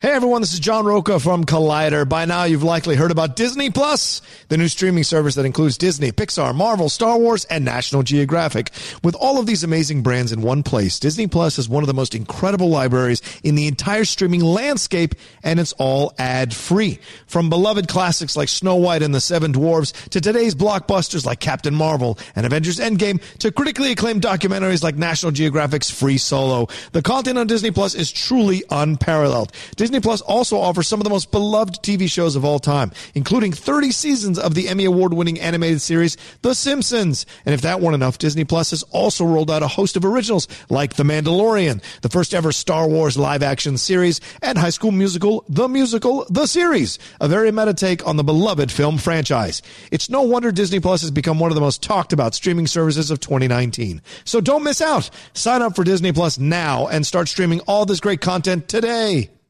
Hey everyone, this is John Roca from Collider. By now you've likely heard about Disney Plus, the new streaming service that includes Disney, Pixar, Marvel, Star Wars, and National Geographic. With all of these amazing brands in one place, Disney Plus is one of the most incredible libraries in the entire streaming landscape, and it's all ad free. From beloved classics like Snow White and the Seven Dwarfs to today's blockbusters like Captain Marvel and Avengers Endgame to critically acclaimed documentaries like National Geographic's Free Solo. The content on Disney Plus is truly unparalleled. Plus also offers some of the most beloved TV shows of all time, including 30 seasons of the Emmy Award winning animated series The Simpsons. And if that weren't enough, Disney Plus has also rolled out a host of originals like The Mandalorian, the first ever Star Wars live action series, and High School Musical, The Musical, The Series, a very meta take on the beloved film franchise. It's no wonder Disney Plus has become one of the most talked about streaming services of 2019. So don't miss out. Sign up for Disney Plus now and start streaming all this great content today.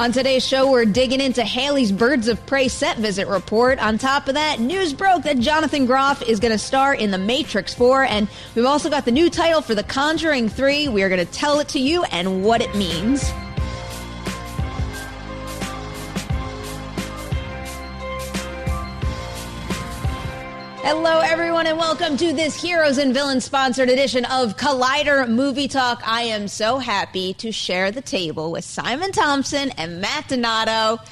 On today's show, we're digging into Haleigh's Birds of Prey set visit report. On top of that, news broke that Jonathan Groff is going to star in The Matrix 4, and we've also got the new title for The Conjuring 3. We are going to tell it to you and what it means. Hello, everyone, and welcome to this Heroes and Villains sponsored edition of Collider Movie Talk. I am so happy to share the table with Simon Thompson and Matt Donato.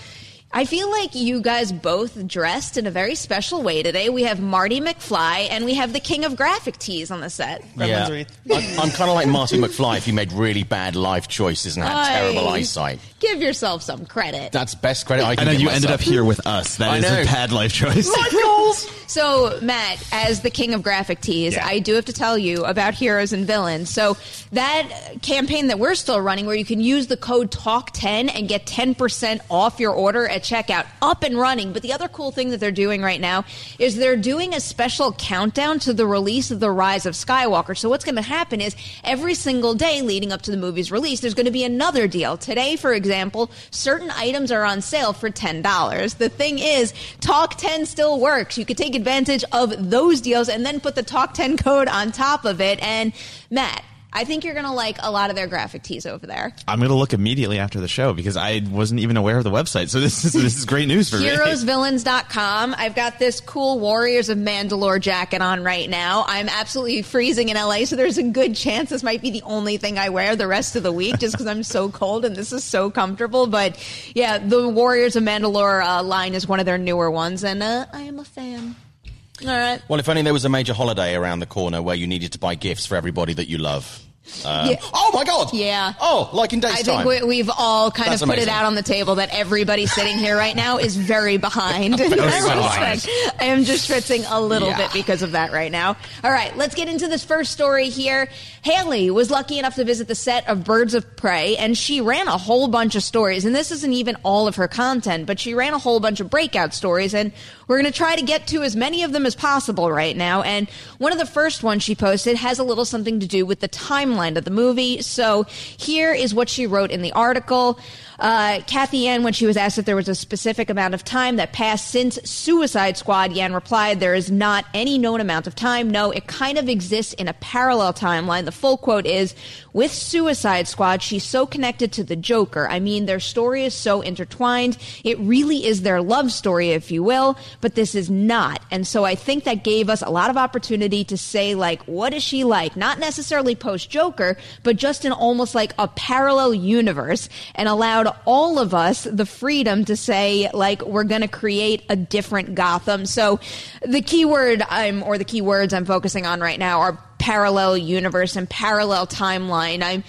I feel like you guys both dressed in a very special way today. We have Marty McFly and we have the king of graphic tees on the set. Yeah. I'm, I'm kind of like Marty McFly if he made really bad life choices and had Aye. terrible eyesight. Give yourself some credit. That's best credit I I can know give you ended up here with us. That I is know. a bad life choice. Life goals! So, Matt, as the king of graphic tees, Yeah. I do have to tell you about heroes and villains. So, that campaign that we're still running, where you can use the code TALK10 and get 10% off your order at checkout, up and running. But the other cool thing that they're doing right now is they're doing a special countdown to the release of The Rise of Skywalker. So, what's going to happen is every single day leading up to the movie's release, there's going to be another deal. Today, for example, certain items are on sale for $10. The thing is, Talk 10 still works. You could take advantage of those deals and then put the Talk 10 code on top of it. And Matt, I think you're going to like a lot of their graphic tees over there. I'm going to look immediately after the show because I wasn't even aware of the website. So this is this is great news for me. Heroesvillains.com. I've got this cool Warriors of Mandalore jacket on right now. I'm absolutely freezing in LA, so there's a good chance this might be the only thing I wear the rest of the week just because I'm so cold and this is so comfortable. But yeah, the Warriors of Mandalore uh, line is one of their newer ones, and uh, I am a fan. All right. Well, if only there was a major holiday around the corner where you needed to buy gifts for everybody that you love. Um, Yeah. Oh my God! Yeah. Oh, like in days I time. think we, we've all kind That's of put it out on the table that everybody sitting here right now is very behind. in behind. I am just schwitzing a little Yeah. bit because of that right now. All right, let's get into this first story here. Haleigh was lucky enough to visit the set of Birds of Prey, and she ran a whole bunch of stories. And this isn't even all of her content, but she ran a whole bunch of breakout stories, and we're going to try to get to as many of them as possible right now. And one of the first ones she posted has a little something to do with the timeline of the movie. So here is what she wrote in the article. Uh, Cathy Yan, when she was asked if there was a specific amount of time that passed since Suicide Squad, Yan replied, There is not any known amount of time. No, it kind of exists in a parallel timeline. The full quote is With Suicide Squad, she's so connected to the Joker. I mean, their story is so intertwined. It really is their love story, if you will, but this is not. And so I think that gave us a lot of opportunity to say, like, what is she like? Not necessarily post Joker, but just in almost like a parallel universe and allowed all of us the freedom to say, like, we're going to create a different Gotham. So the keyword I'm, or the keywords I'm focusing on right now are parallel universe and parallel timeline. I'm,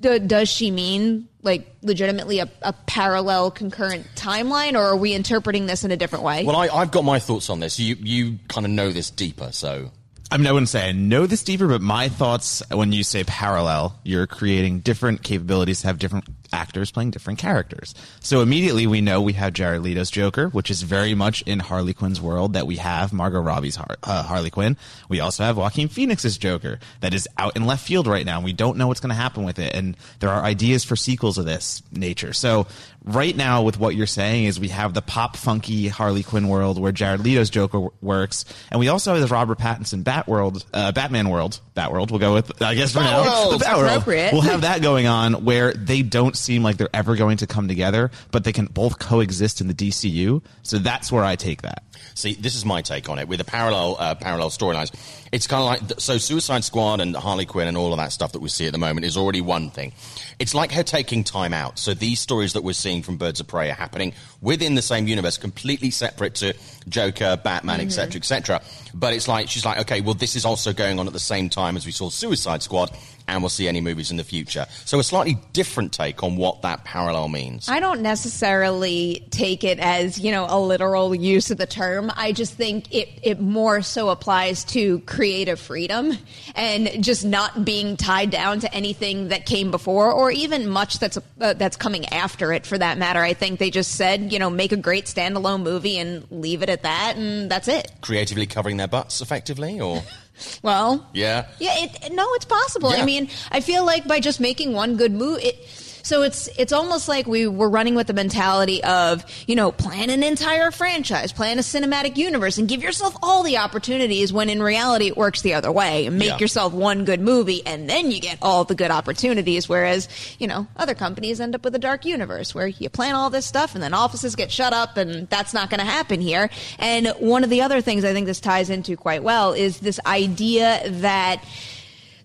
d- does she mean like legitimately a, a parallel concurrent timeline or are we interpreting this in a different way? well, I, I've got my thoughts on this. You you kind of know this deeper, so I mean, I wouldn't say I know this deeper, but my thoughts when you say parallel, you're creating different capabilities to have different actors playing different characters. So immediately we know we have Jared Leto's Joker, which is very much in Harley Quinn's world that we have Margot Robbie's Har- uh, Harley Quinn. We also have Joaquin Phoenix's Joker that is out in left field right now. And we don't know what's going to happen with it. And there are ideas for sequels of this nature. So right now with what you're saying is we have the pop funky Harley Quinn world where Jared Leto's Joker w- works. And we also have the Robert Pattinson Bat world, uh, Batman world, Bat world. We'll go with, I guess for now, the Bat world. We'll have that going on where they don't seem like they're ever going to come together, but they can both coexist in the DCU. So that's where I take that. See, this is my take on it with the parallel uh, parallel storylines. It's kind of like so Suicide Squad and Harley Quinn and all of that stuff that we see at the moment is already one thing. It's like her taking time out. So these stories that we're seeing from Birds of Prey are happening within the same universe, completely separate to Joker, Batman, etc., etc. But it's like she's like, okay, well, this is also going on at the same time as we saw Suicide Squad, and we'll see any movies in the future. So a slightly different take on what that parallel means. I don't necessarily take it as, you know, a literal use of the term. I just think it, it more so applies to creative freedom and just not being tied down to anything that came before or even much that's uh, that's coming after it for that matter. I think they just said, you know, make a great standalone movie and leave it at that and that's it. Creatively covering their butts effectively, or Well, yeah. Yeah, it, no, it's possible. Yeah. I mean, I feel like by just making one good movie, it. So it's it's almost like we were running with the mentality of you know plan an entire franchise, plan a cinematic universe, and give yourself all the opportunities. When in reality, it works the other way. Make Yeah. yourself one good movie, and then you get all the good opportunities. Whereas you know other companies end up with a dark universe where you plan all this stuff, and then offices get shut up, and that's not going to happen here. And one of the other things I think this ties into quite well is this idea that.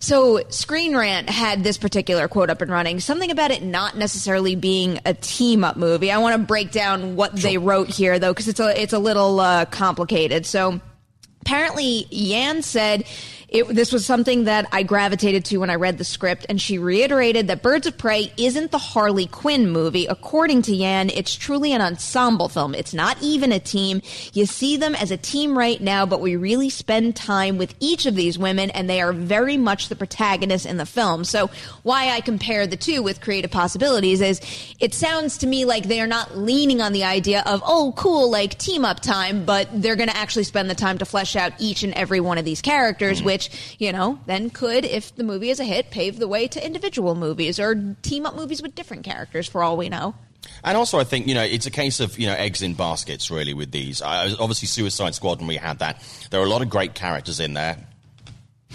So Screen Rant had this particular quote up and running. Something about it not necessarily being a team up movie. I want to break down what they wrote here though, because it's a it's a little uh, complicated. So apparently Yan said it, this was something that I gravitated to when I read the script, and she reiterated that Birds of Prey isn't the Harley Quinn movie. According to Yan, it's truly an ensemble film. It's not even a team. You see them as a team right now, but we really spend time with each of these women, and they are very much the protagonists in the film. So, why I compare the two with creative possibilities is it sounds to me like they are not leaning on the idea of, oh, cool, like team up time, but they're going to actually spend the time to flesh out each and every one of these characters, mm. which, you know, then could, if the movie is a hit, pave the way to individual movies or team up movies with different characters for all we know. And also, I think you know it's a case of you know eggs in baskets really with these. I, obviously, Suicide Squad, and we had that. There are a lot of great characters in there.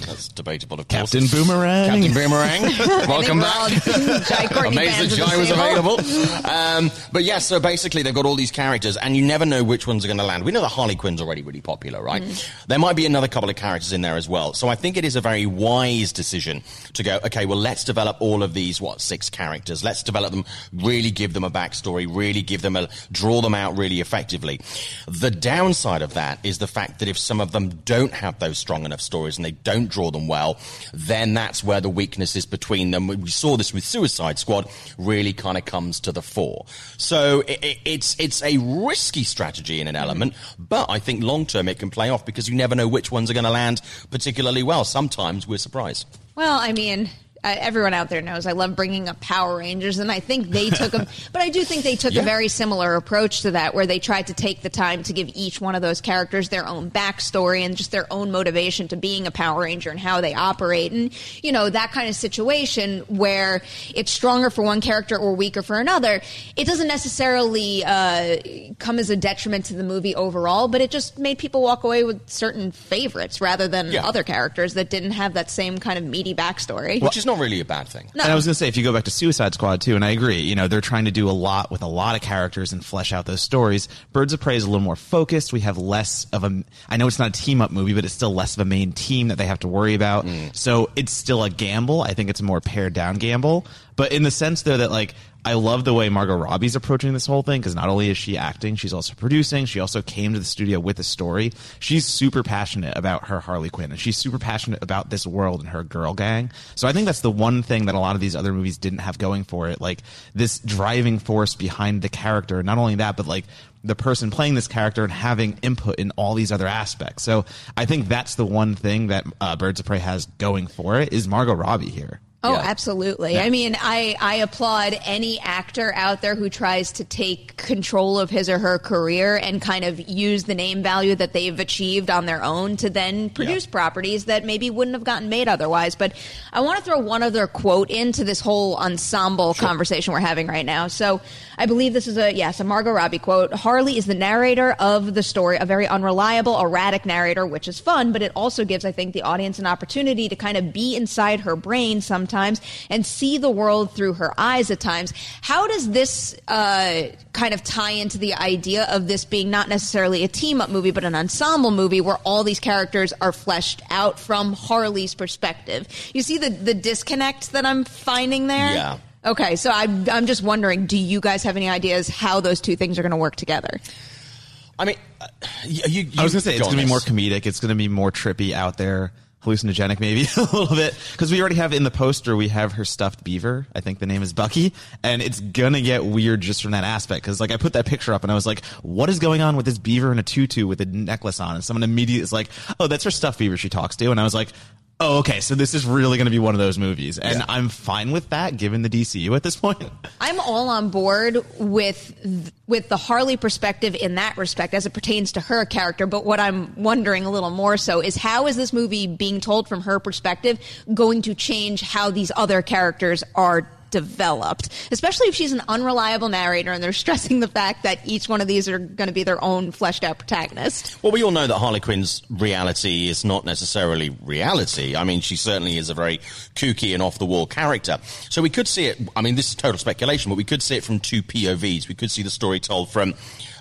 That's debatable, of course. Captain Boomerang. Captain Boomerang. Welcome I think we're all back. Jai Courtney Amazed that Jai was available. Um, but yeah, so basically they've got all these characters, and you never know which ones are going to land. We know the Harley Quinn's already really popular, right? Mm. There might be another couple of characters in there as well. So I think it is a very wise decision to go, okay, well, let's develop all of these, what, six characters. Let's develop them, really give them a backstory, really give them a, draw them out really effectively. The downside of that is the fact that if some of them don't have those strong enough stories and they don't draw them well, then that's where the weaknesses between them, we saw this with Suicide Squad, really kind of comes to the fore. So i i it's, it's a risky strategy in an mm-hmm. element, but I think long term it can play off because you never know which ones are going to land particularly well. Sometimes we're surprised. Well, I mean, uh, everyone out there knows I love bringing up Power Rangers, and I think they took a, but I do think they took Yeah. a very similar approach to that, where they tried to take the time to give each one of those characters their own backstory and just their own motivation to being a Power Ranger and how they operate, and you know that kind of situation where it's stronger for one character or weaker for another. It doesn't necessarily uh, come as a detriment to the movie overall, but it just made people walk away with certain favorites rather than Yeah. other characters that didn't have that same kind of meaty backstory. Which is not really a bad thing. No. And I was going to say, if you go back to Suicide Squad too, and I agree, you know, they're trying to do a lot with a lot of characters and flesh out those stories. Birds of Prey is a little more focused. We have less of a, I know it's not a team up movie, but it's still less of a main team that they have to worry about. Mm. So it's still a gamble. I think it's a more pared down gamble. But in the sense though that like, I love the way Margot Robbie's approaching this whole thing because not only is she acting, she's also producing. She also came to the studio with a story. She's super passionate about her Harley Quinn and she's super passionate about this world and her girl gang. So I think that's the one thing that a lot of these other movies didn't have going for it. Like this driving force behind the character. Not only that, but like the person playing this character and having input in all these other aspects. So I think that's the one thing that uh, Birds of Prey has going for it is Margot Robbie here. Oh, Yeah. absolutely. I mean, I, I applaud any actor out there who tries to take control of his or her career and kind of use the name value that they've achieved on their own to then produce properties that maybe wouldn't have gotten made otherwise. But I want to throw one other quote into this whole ensemble conversation we're having right now. So I believe this is a, yes, a Margot Robbie quote. Harley is the narrator of the story, a very unreliable, erratic narrator, which is fun, but it also gives, I think, the audience an opportunity to kind of be inside her brain sometimes and see the world through her eyes at times. How does this uh, kind of tie into the idea of this being not necessarily a team up movie, but an ensemble movie where all these characters are fleshed out from Harley's perspective? You see the, the disconnect that I'm finding there? Yeah. Okay, so I'm, I'm just wondering, do you guys have any ideas how those two things are going to work together? I mean, uh, you, you, I was going to say it's going to be more comedic. It's going to be more trippy out there, hallucinogenic maybe a little bit because we already have in the poster we have her stuffed beaver. I think the name is Bucky, and it's gonna get weird just from that aspect because like I put that picture up and I was like, what is going on with this beaver in a tutu with a necklace on? And someone immediately is like, oh, that's her stuffed beaver she talks to, and I was like. Oh, okay. So this is really going to be one of those movies, and I'm fine with that, given the DCU at this point. I'm all on board with th- with the Harley perspective in that respect as it pertains to her character. But what I'm wondering a little more so is how is this movie being told from her perspective going to change how these other characters are developed, especially if she's an unreliable narrator and they're stressing the fact that each one of these are going to be their own fleshed out protagonist. Well, we all know that Harley Quinn's reality is not necessarily reality. I mean, she certainly is a very kooky and off the wall character. So we could see it, I mean, this is total speculation, but we could see it from two POVs. We could see the story told from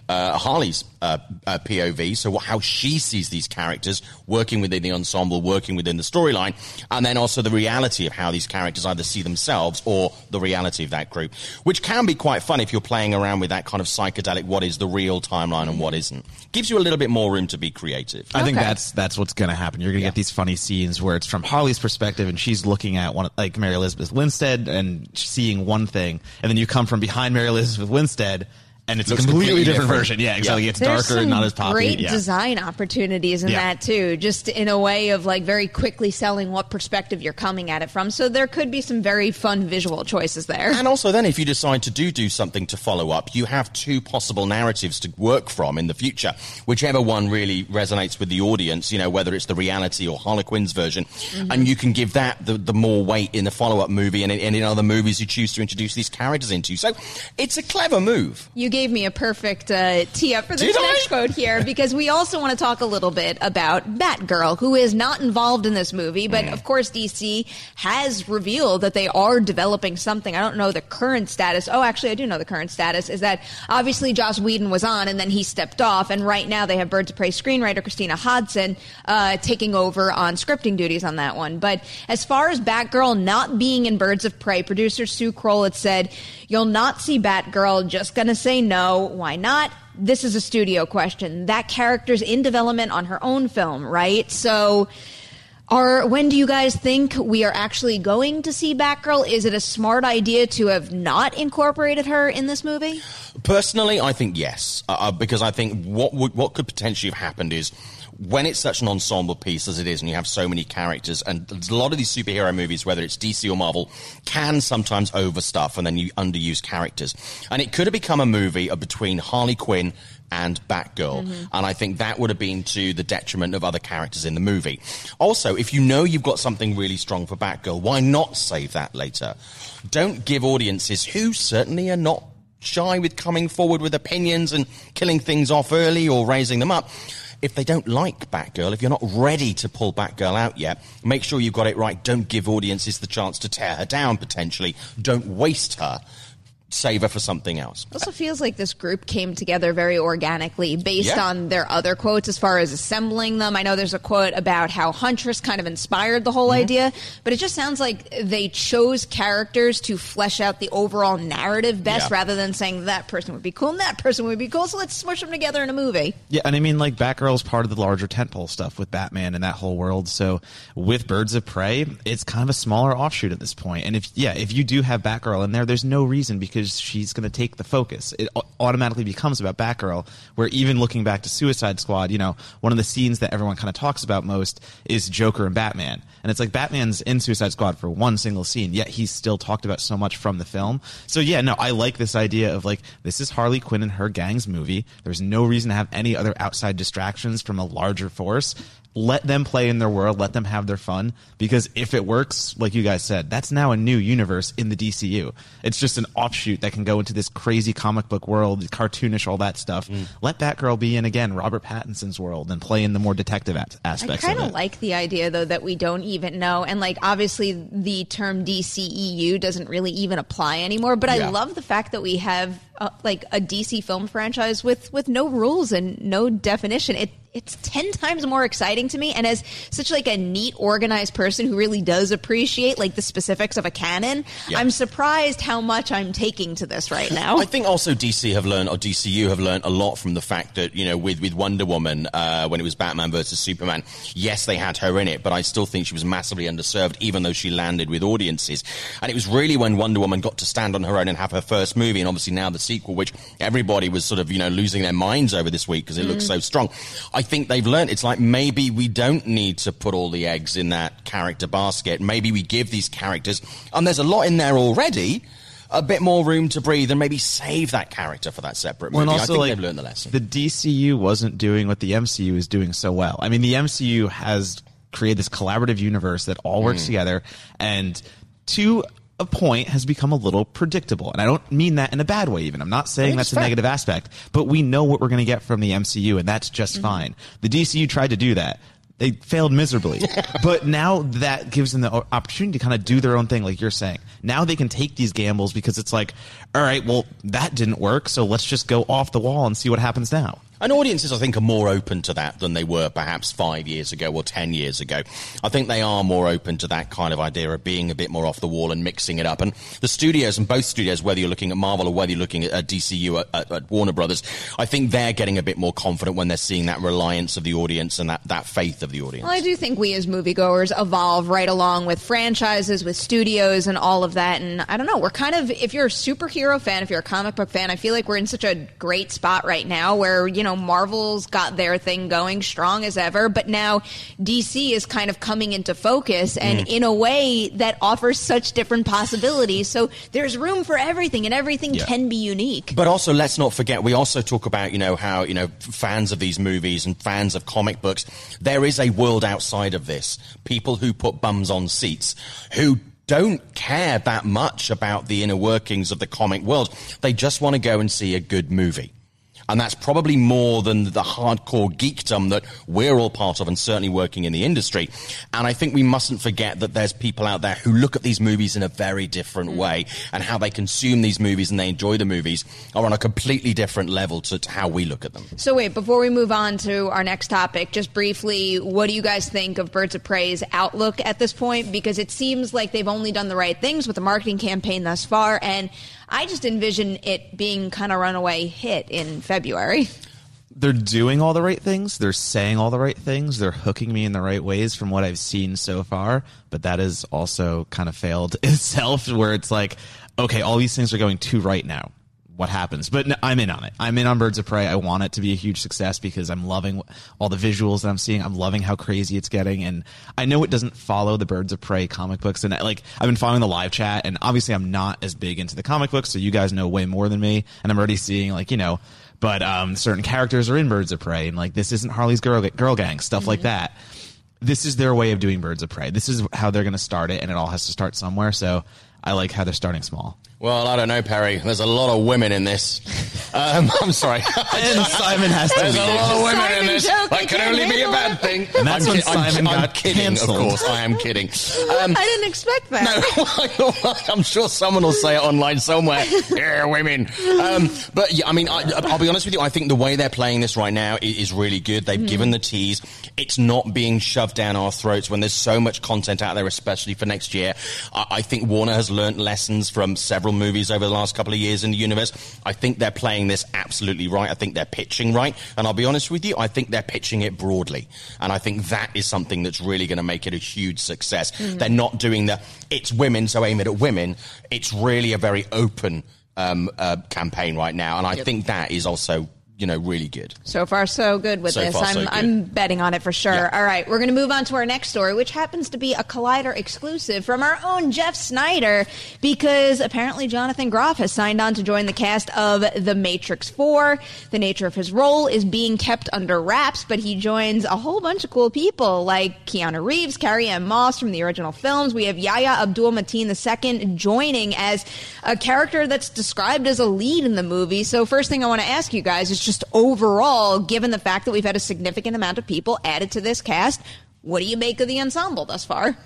uh, Harley's uh, uh, POV, so what, how she sees these characters working within the ensemble, working within the storyline, and then also the reality of how these characters either see themselves or the reality of that group, which can be quite fun if you're playing around with that kind of psychedelic what is the real timeline and what isn't. Gives you a little bit more room to be creative. I think that's that's what's going to happen. You're going to get these funny scenes where it's from Harley's perspective, and she's looking at one like Mary Elizabeth Winstead and seeing one thing, and then you come from behind Mary Elizabeth Winstead, and it's Looks a completely, completely different, different. version. Yeah, exactly. Yeah. It's There's darker and not as poppy. Great yeah. design opportunities in Yeah. that too, just in a way of like very quickly selling what perspective you're coming at it from. So there could be some very fun visual choices there. And also, then, if you decide to do do something to follow up, you have two possible narratives to work from in the future. Whichever one really resonates with the audience, you know, whether it's the reality or Harley Quinn's version, mm-hmm. and you can give that the, the more weight in the follow up movie and in, and in other movies you choose to introduce these characters into. So, it's a clever move. You gave me a perfect uh, tee up for this Did I? next quote here because we also want to talk a little bit about Batgirl, who is not involved in this movie, but of course DC has revealed that they are developing something. I don't know the current status. Oh, actually, I do know the current status is that obviously Joss Whedon was on and then he stepped off, and right now they have Birds of Prey screenwriter Christina Hodson uh, taking over on scripting duties on that one. But as far as Batgirl not being in Birds of Prey, producer Sue Kroll had said, "You'll not see Batgirl. Just gonna say no. Why not?" This is a studio question. That character's in development on her own film, right? So. Are when do you guys think we are actually going to see Batgirl? Is it a smart idea to have not incorporated her in this movie? Personally, I think yes, uh, uh, because I think what would, what could potentially have happened is when it's such an ensemble piece as it is, and you have so many characters, and a lot of these superhero movies, whether it's DC or Marvel, can sometimes overstuff and then you underuse characters, and it could have become a movie of between Harley Quinn and Batgirl. Mm-hmm. And I think that would have been to the detriment of other characters in the movie. Also, if you know you've got something really strong for Batgirl, why not save that later? Don't give audiences who certainly are not shy with coming forward with opinions and killing things off early or raising them up. If they don't like Batgirl, if you're not ready to pull Batgirl out yet, make sure you've got it right. Don't give audiences the chance to tear her down potentially. Don't waste her. Save her for something else. Also feels like this group came together very organically based Yeah. on their other quotes as far as assembling them. I know there's a quote about how Huntress kind of inspired the Mm-hmm. whole idea, but it just sounds like they chose characters to flesh out the overall narrative best Yeah. rather than saying that person would be cool and that person would be cool, so let's smush them together in a movie. Yeah, and I mean, like Batgirl's part of the larger tentpole stuff with Batman and that whole world. So with Birds of Prey, it's kind of a smaller offshoot at this point. And if yeah, if you do have Batgirl in there, there's no reason because she's going to take the focus. It automatically becomes about Batgirl. Where even looking back to Suicide Squad, you know, one of the scenes that everyone kind of talks about most is Joker and Batman. And it's like Batman's in Suicide Squad for one single scene, yet he's still talked about so much from the film. So yeah, no, I like this idea of like this is Harley Quinn and her gang's movie. There's no reason to have any other outside distractions from a larger force. Let them play in their world, let them have their fun because if it works, like you guys said, that's now a new universe in the DCU. It's just an offshoot that can go into this crazy comic book world, cartoonish, all that stuff. Let Batgirl be in again Robert Pattinson's world and play in the more detective a- I aspects I kind of of it. like the idea though that we don't even know, and like obviously the term DCEU doesn't really even apply anymore. But I Yeah. love the fact that we have uh, like a DC film franchise with with no rules and no definition. It it's ten times more exciting to me, and as such like a neat, organized person who really does appreciate like the specifics of a canon, Yeah. I'm surprised how much I'm taking to this right now. I think also DC have learned, or DCU have learned a lot from the fact that, you know, with, with Wonder Woman, uh, when it was Batman versus Superman, yes, they had her in it, but I still think she was massively underserved, even though she landed with audiences. And it was really when Wonder Woman got to stand on her own and have her first movie, and obviously now the sequel, which everybody was sort of, you know, losing their minds over this week because it looks so strong. I think they've learned it's like maybe we don't need to put all the eggs in that character basket. Maybe we give these characters, and there's a lot in there already a bit more room to breathe and maybe save that character for that separate movie. Well, and I think like, they've learned the lesson. The DCU wasn't doing what the MCU is doing so well. I mean, the MCU has created this collaborative universe that all Mm. works together, and to a point has become a little predictable. And I don't mean that in a bad way. Even I'm not saying that's a fair. negative aspect, but we know what we're going to get from the MCU, and that's just Mm-hmm. fine. The DCU tried to do that. They failed miserably. but now that gives them the opportunity to kind of do their own thing, like you're saying. Now they can take these gambles because it's like, all right, well, that didn't work, so let's just go off the wall and see what happens now. And audiences, I think, are more open to that than they were perhaps five years ago or ten years ago. I think they are more open to that kind of idea of being a bit more off the wall and mixing it up. And the studios, and both studios, whether you're looking at Marvel or whether you're looking at, DCU at, at, Warner Brothers, I think they're getting a bit more confident when they're seeing that reliance of the audience and that, that faith of the audience. Well, I do think we as moviegoers evolve right along with franchises, with studios, and all of that. And I don't know, we're kind of, if you're a superhero fan, if you're a comic book fan, I feel like we're in such a great spot right now where, you Marvel's got their thing going strong as ever, but now DC is kind of coming into focus and Mm. in a way that offers such different possibilities. So there's room for everything, and everything Yeah. can be unique. But also, let's not forget, we also talk about, you know, how, you know, fans of these movies and fans of comic books, there is a world outside of this. People who put bums on seats, who don't care that much about the inner workings of the comic world. They just want to go and see a good movie. And that's probably more than the hardcore geekdom that we're all part of and certainly working in the industry. And I think we mustn't forget that there's people out there who look at these movies in a very different mm. way and how they consume these movies and they enjoy the movies are on a completely different level to, to how we look at them. So wait, before we move on to our next topic, just briefly, what do you guys think of Birds of Prey's outlook at this point? Because it seems like they've only done the right things with the marketing campaign thus far, and I just envision it being kind of runaway hit in February. they're doing all the right things. They're saying all the right things. They're hooking me in the right ways from what I've seen so far. But that has also kind of failed itself, where it's like, okay, all these things are going too right now. What happens? But no, I'm in on it. I'm in on Birds of Prey. I want it to be a huge success because I'm loving all the visuals that I'm seeing. I'm loving how crazy it's getting, and I know it doesn't follow the Birds of Prey comic books. And like, I've been following the live chat, and obviously, I'm not as big into the comic books, so you guys know way more than me. And I'm already seeing like, you know, but um, certain characters are in Birds of Prey, and like this isn't Harley's girl girl gang stuff like that. This is their way of doing Birds of Prey. This is how they're going to start it, and it all has to start somewhere. So I like how they're starting small. Well, I don't know, Perri. There's a lot of women in this. Um, I'm sorry. And Simon has to There's be a lot of women Simon in this. joke, I That can only be a bad thing. And that's I'm, when ki- I'm, Simon I'm got kidding, canceled. of course. I am kidding. Um, I didn't expect that. no, I'm sure someone will say it online somewhere. yeah, women. Um, but yeah, I mean, I, I'll be honest with you. I think the way they're playing this right now is, is really good. They've given the tease. It's not being shoved down our throats when there's so much content out there, especially for next year. I, I think Warner has learnt lessons from several movies over the last couple of years in the universe. I think they're playing this absolutely right. I think they're pitching right. And I'll be honest with you, I think they're pitching it broadly. And I think that is something that's really going to make it a huge success. They're not doing the, it's women, so aim it at women. It's really a very open um, uh, campaign right now. And I think that is also, you know, really good. So far, so good with So this. far, I'm so. I'm betting on it for sure. Yeah. All right, we're going to move on to our next story, which happens to be a Collider exclusive from our own Jeff Sneider, because apparently Jonathan Groff has signed on to join the cast of The Matrix 4. The nature of his role is being kept under wraps, but he joins a whole bunch of cool people like Keanu Reeves, Carrie Ann Moss from the original films. We have Yahya Abdul Mateen II joining as a character that's described as a lead in the movie. So, first thing I want to ask you guys is just overall, given the fact that we've had a significant amount of people added to this cast, what do you make of the ensemble thus far?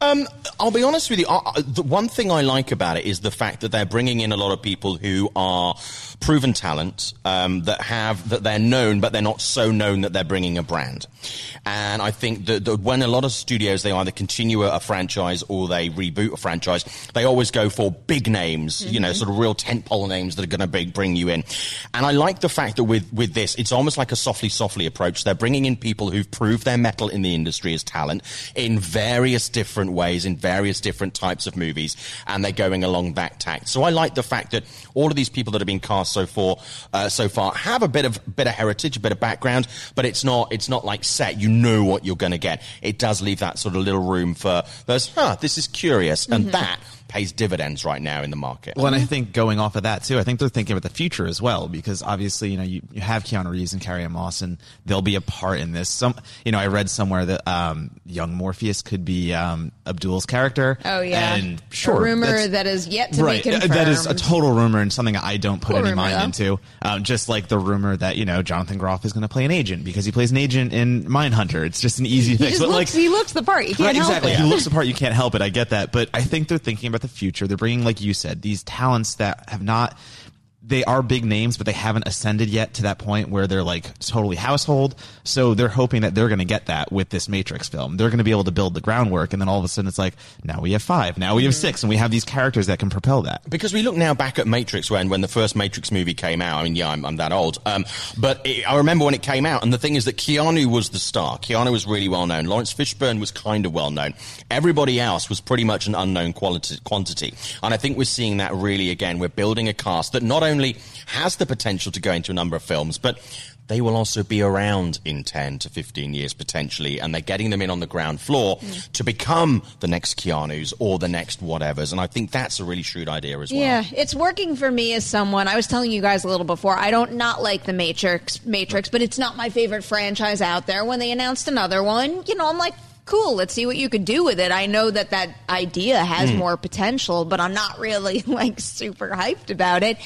Um, I'll be honest with you. I, the one thing I like about it is the fact that they're bringing in a lot of people who are proven talent um, that have that they're known, but they're not so known that they're bringing a brand. And I think that, that when a lot of studios they either continue a, a franchise or they reboot a franchise, they always go for big names, you know, sort of real tentpole names that are going to bring you in. And I like the fact that with with this, it's almost like a softly softly approach. They're bringing in people who've proved their metal in the industry as talent in various different ways, in various different types of movies, and they're going along that tact. So I like the fact that all of these people that have been cast so far, uh, so far, have a bit of bit of heritage, a bit of background, but it's not it's not like set. You know what you're going to get. It does leave that sort of little room for those. Huh, this is curious, and that pays dividends right now in the market. Well, and I think going off of that too, I think they're thinking about the future as well because obviously, you know, you, you have Keanu Reeves and Carrie Ann Moss, and they'll be a part in this. Some, you know, I read somewhere that um, young Morpheus could be um, Abdul's character. Oh yeah, and sure, a rumor that's- yet to right, be uh, confirmed. that is a total rumor and something I don't put Cool any rumor, mind though. into. Um, just like the rumor that you know Jonathan Groff is going to play an agent because he plays an agent in Mindhunter. It's just an easy he fix. just but looks, like, he looks the part. You can't Right, help exactly. it. He looks the part. You can't help it. I get that, but I think they're thinking about the future. They're bringing, like you said, these talents that have not. They are big names, but they haven't ascended yet to that point where they're like totally household. So they're hoping that they're going to get that with this Matrix film. They're going to be able to build the groundwork, and then all of a sudden it's like now we have five, now we have six, and we have these characters that can propel that. Because we look now back at Matrix when, when the first Matrix movie came out. I mean, yeah, I'm, I'm that old. Um, but it, I remember when it came out, and the thing is that Keanu was the star. Keanu was really well known. Laurence Fishburne was kind of well known. Everybody else was pretty much an unknown quality, quantity. And I think we're seeing that really again. We're building a cast that not only has the potential to go into a number of films, but they will also be around in 10 to 15 years potentially, and they're getting them in on the ground floor hmm. to become the next Keanu's or the next whatevers. And I think that's a really shrewd idea as well. Yeah, it's working for me as someone. I was telling you guys a little before. I don't not like the Matrix, Matrix, but it's not my favorite franchise out there. When they announced another one, you know, I'm like, cool. Let's see what you could do with it. I know that that idea has hmm. more potential, but I'm not really like super hyped about it.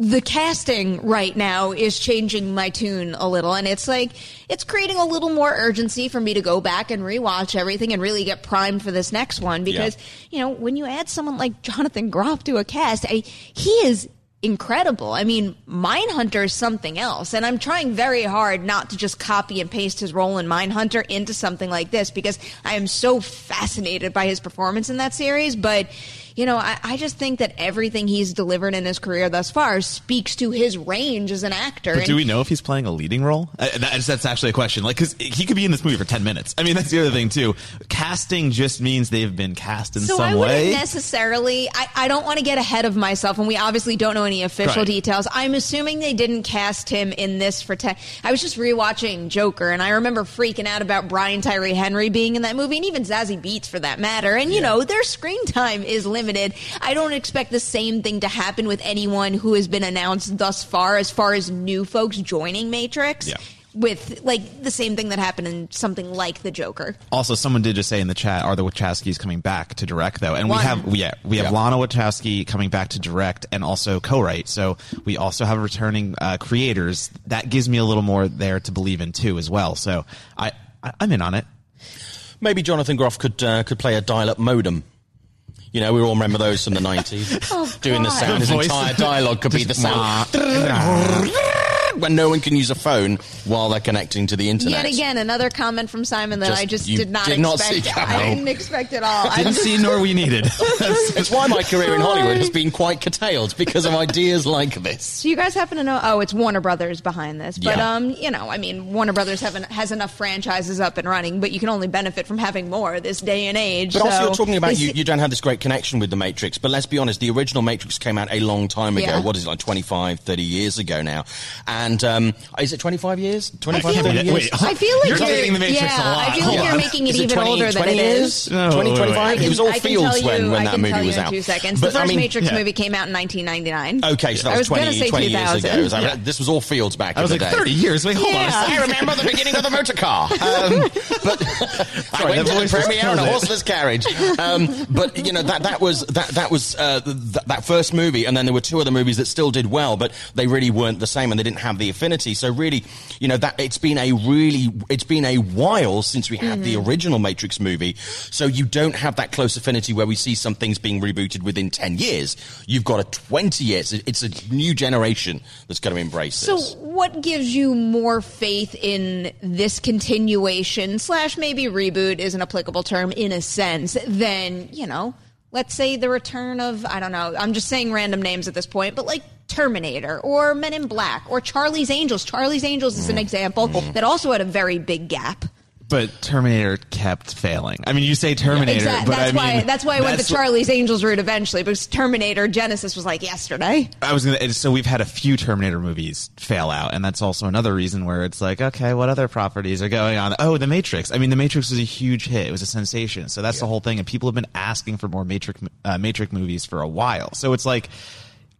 The casting right now is changing my tune a little, and it's like it's creating a little more urgency for me to go back and rewatch everything and really get primed for this next one because you know when you add someone like Jonathan Groff to a cast, I, he is incredible. I mean, Mindhunter is something else, and I'm trying very hard not to just copy and paste his role in Mindhunter into something like this because I am so fascinated by his performance in that series. But you know, I, I just think that everything he's delivered in his career thus far speaks to his range as an actor. But do we know if he's playing a leading role? Uh, that's, that's actually a question. Like, because he could be in this movie for ten minutes. I mean, that's the other thing too. Casting just means they've been cast in so some I wouldn't way. necessarily. I, I don't want to get ahead of myself, and we obviously don't know any official Right. details. I'm assuming they didn't cast him in this for ten. I was just rewatching Joker, and I remember freaking out about Brian Tyree Henry being in that movie, and even Zazie Beetz for that matter. And you know, their screen time is limited. I don't expect the same thing to happen with anyone who has been announced thus far, as far as new folks joining Matrix. Yeah. With like the same thing that happened in something like the Joker. Also, someone did just say in the chat, are the Wachowskis coming back to direct though? And One. we have, yeah, we have Yeah. Lana Wachowski coming back to direct and also co-write. So we also have returning uh, creators. That gives me a little more there to believe in too, as well. So I, I I'm in on it. Maybe Jonathan Groff could uh, could play a dial-up modem. You know, we all remember those from the nineties. Oh, Doing the sound, his entire dialogue could be the sound when no one can use a phone while they're connecting to the internet. Yet again, another comment from Simon that Just- I just did not did not expect. see I didn't expect at all. I Didn't just- see nor we needed. It's why my career in Hollywood has been quite curtailed because of ideas like this. Do you guys happen to know? Oh, it's Warner Brothers behind this. But Yeah. um, you know, I mean, Warner Brothers have an, has enough franchises up and running, but you can only benefit from having more this day and age. But also, you're talking about you, you don't have this great connection with the Matrix. But let's be honest, the original Matrix came out a long time ago. Yeah. What is it, like 25, 30 years ago now? And um, is it 25 years? 25, feel years? Wait, I feel like You're you're, dating the Matrix yeah, a lot. I feel like you're on. making it Is even 20 older than 20 it years? is. No, 20, wait, wait, 25? It was all I can fields tell you, when, when that movie was in out. two seconds. But, the I first mean- Matrix yeah. movie came out in 1999. Okay, so that was, was 20, say 20 years ago. So Yeah. This was all fields back I was in like the day. 30 years. Wait, hold on. Yeah. second. I remember the beginning of the motor car. Um, but I went to the premiere in a horseless carriage. Um, but you know that that was that that was uh, that first movie, and then there were two other movies that still did well, but they really weren't the same, and they didn't have the affinity. So really, you know that it's been a really it's been a while since we had the mm-hmm. original Matrix movie. So you don't have that close affinity where we see some things being rebooted within ten years. You've got a twenty years. It's a new generation that's going to embrace So, this. what gives you more faith in this continuation slash maybe reboot is an applicable term in a sense than you know, let's say the return of I don't know. I'm just saying random names at this point, but like Terminator or Men in Black or Charlie's Angels. Charlie's Angels is an mm. example mm. that also had a very big gap. But Terminator kept failing. I mean, you say Terminator, Exactly. but That's I why. mean, that's why I went the that's- Charlie's Angels route eventually, because Terminator Genisys was like yesterday. I was gonna. So we've had a few Terminator movies fail out, and that's also another reason where it's like, okay, what other properties are going on? Oh, The Matrix. I mean, The Matrix was a huge hit. It was a sensation. So that's the whole thing, and people have been asking for more Matrix uh, Matrix movies for a while. So it's like.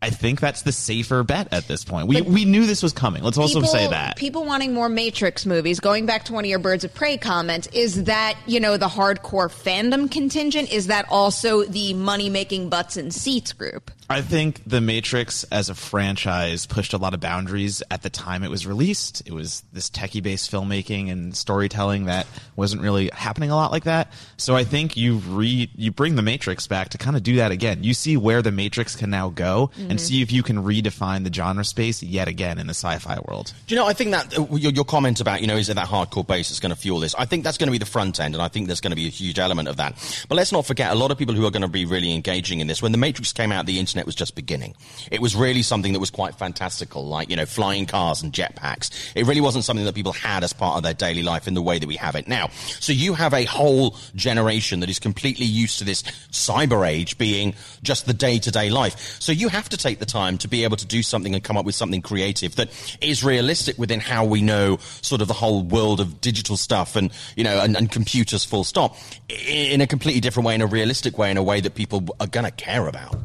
I think that's the safer bet at this point. We we knew this was coming. Let's also say that. people wanting more Matrix movies. Going back to one of your Birds of Prey comments, is that you know the hardcore fandom contingent? Is that also the money making butts and seats group? I think The Matrix as a franchise pushed a lot of boundaries at the time it was released. It was this techie based filmmaking and storytelling that wasn't really happening a lot like that. So I think you re you bring The Matrix back to kind of do that again. You see where The Matrix can now go and see if you can redefine the genre space yet again in the sci-fi world. Do you know? I think that uh, your, your comment about you know is it that hardcore base that's going to fuel this? I think that's going to be the front end, and I think there's going to be a huge element of that. But let's not forget a lot of people who are going to be really engaging in this. When the Matrix came out, the internet was just beginning. It was really something that was quite fantastical, like you know flying cars and jetpacks. It really wasn't something that people had as part of their daily life in the way that we have it now. So you have a whole generation that is completely used to this cyber age being just the day to day life. So you have to take the time to be able to do something and come up with something creative that is realistic within how we know sort of the whole world of digital stuff and, you know, and, and computers full stop in a completely different way, in a realistic way, in a way that people are going to care about.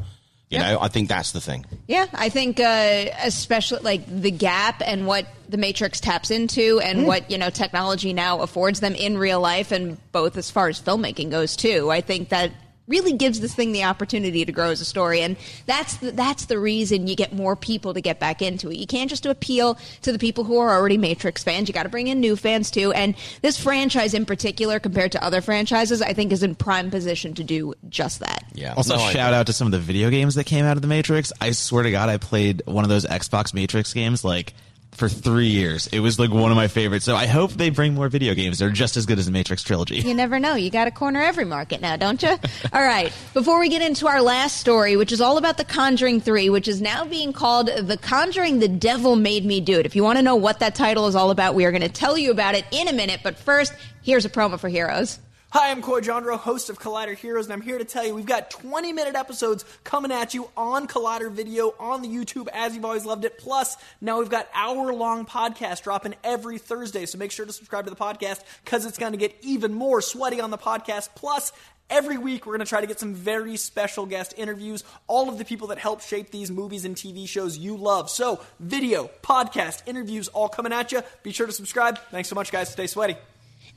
You know, I think that's the thing. Yeah, I think uh, especially like the gap and what the Matrix taps into, and what you know technology now affords them in real life, and both as far as filmmaking goes too. I think that really gives this thing the opportunity to grow as a story, and that's the, that's the reason you get more people to get back into it. You can't just appeal to the people who are already Matrix fans. You got to bring in new fans too, and this franchise in particular, compared to other franchises, I think is in prime position to do just that. Yeah. Also, No, shout out to some of the video games that came out of the Matrix. I swear to God, I played one of those Xbox Matrix games like for three years. It was like one of my favorites. So I hope they bring more video games. They're just as good as the Matrix trilogy. You never know. You got to corner every market now, don't you? all right. Before we get into our last story, which is all about The Conjuring 3, which is now being called The Conjuring The Devil Made Me Do It. If you want to know what that title is all about, we are going to tell you about it in a minute. But first, here's a promo for Heroes. Hi, I'm Coy Jandreau, host of Collider Heroes, and I'm here to tell you we've got 20 minute episodes coming at you on Collider Video on the YouTube as you've always loved it. Plus, now we've got hour long podcast dropping every Thursday, so make sure to subscribe to the podcast because it's going to get even more sweaty on the podcast. Plus, Every week, we're going to try to get some very special guest interviews, all of the people that help shape these movies and TV shows you love. So, video, podcast, interviews, all coming at you. Be sure to subscribe. Thanks so much, guys. Stay sweaty.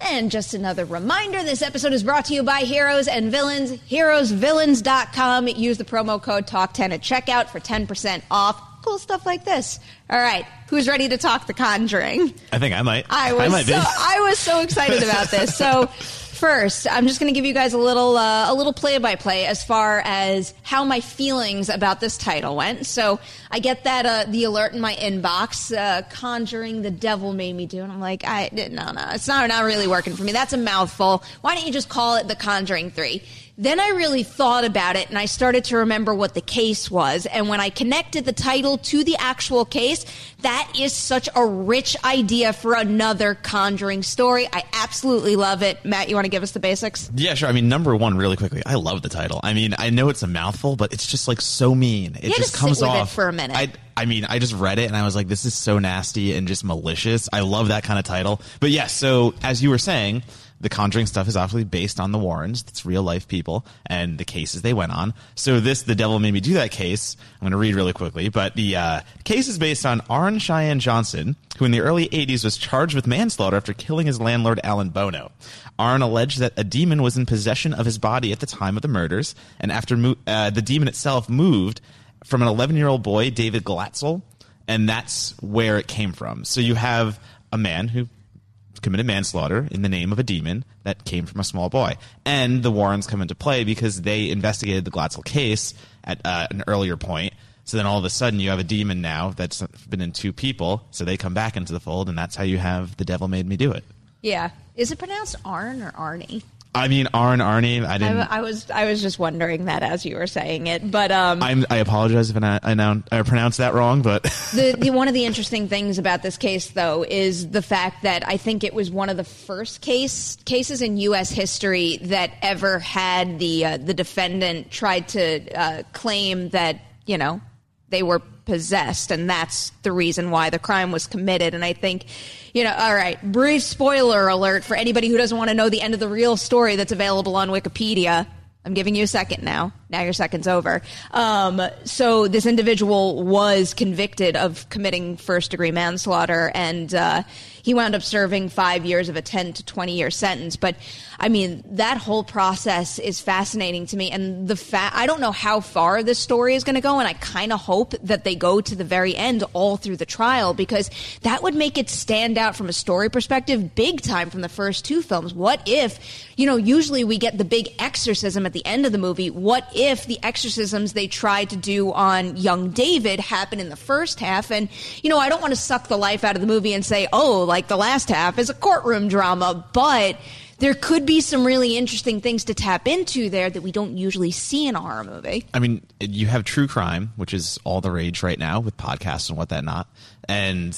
And just another reminder this episode is brought to you by Heroes and Villains. HeroesVillains.com. Use the promo code TALK10 at checkout for 10% off. Cool stuff like this. All right, who's ready to talk The Conjuring? I think I might. I was might so, be. I was so excited about this. So first, I'm just going to give you guys a little uh, a little play by play as far as how my feelings about this title went. So I get that uh, the alert in my inbox, uh, conjuring the devil made me do, and I'm like, I no no, it's not not really working for me. That's a mouthful. Why don't you just call it the Conjuring Three? Then I really thought about it and I started to remember what the case was. And when I connected the title to the actual case, that is such a rich idea for another Conjuring story. I absolutely love it. Matt, you want to give us the basics? Yeah, sure. I mean, number one, really quickly, I love the title. I mean, I know it's a mouthful, but it's just like so mean. It just comes off for a minute. I, I mean, I just read it and I was like, this is so nasty and just malicious. I love that kind of title. But yes, so as you were saying, the Conjuring stuff is obviously based on the Warrens. It's real life people and the cases they went on. So this, The Devil Made Me Do That case, I'm going to read really quickly, but the uh, case is based on Arn Cheyenne Johnson, who in the early 80s was charged with manslaughter after killing his landlord Alan Bono. Arn alleged that a demon was in possession of his body at the time of the murders, and after mo- uh, the demon itself moved from an 11 year old boy, David Glatzel, and that's where it came from. So you have a man who committed manslaughter in the name of a demon that came from a small boy. And the Warrens come into play because they investigated the Glatzel case at uh, an earlier point. So then all of a sudden you have a demon now that's been in two people. So they come back into the fold, and that's how you have the devil made me do it. Yeah. Is it pronounced Arn or Arnie? I mean, Arn Arnie. I didn't. I, I was I was just wondering that as you were saying it, but um, I'm, I apologize if I, I, now- I pronounced that wrong, but the, the one of the interesting things about this case, though, is the fact that I think it was one of the first case cases in U.S. history that ever had the uh, the defendant tried to uh, claim that you know they were possessed, and that's the reason why the crime was committed. And I think, you know, all right, brief spoiler alert for anybody who doesn't want to know the end of the real story that's available on Wikipedia. I'm giving you a second now. Now your second's over. Um, so this individual was convicted of committing first degree manslaughter, and uh, he wound up serving five years of a 10 to 20 year sentence. But I mean, that whole process is fascinating to me. And the fact, I don't know how far this story is going to go. And I kind of hope that they go to the very end all through the trial because that would make it stand out from a story perspective big time from the first two films. What if, you know, usually we get the big exorcism at the end of the movie. What if the exorcisms they tried to do on young David happen in the first half? And, you know, I don't want to suck the life out of the movie and say, oh, like the last half is a courtroom drama, but there could be some really interesting things to tap into there that we don't usually see in a horror movie. I mean, you have true crime, which is all the rage right now with podcasts and what that not, and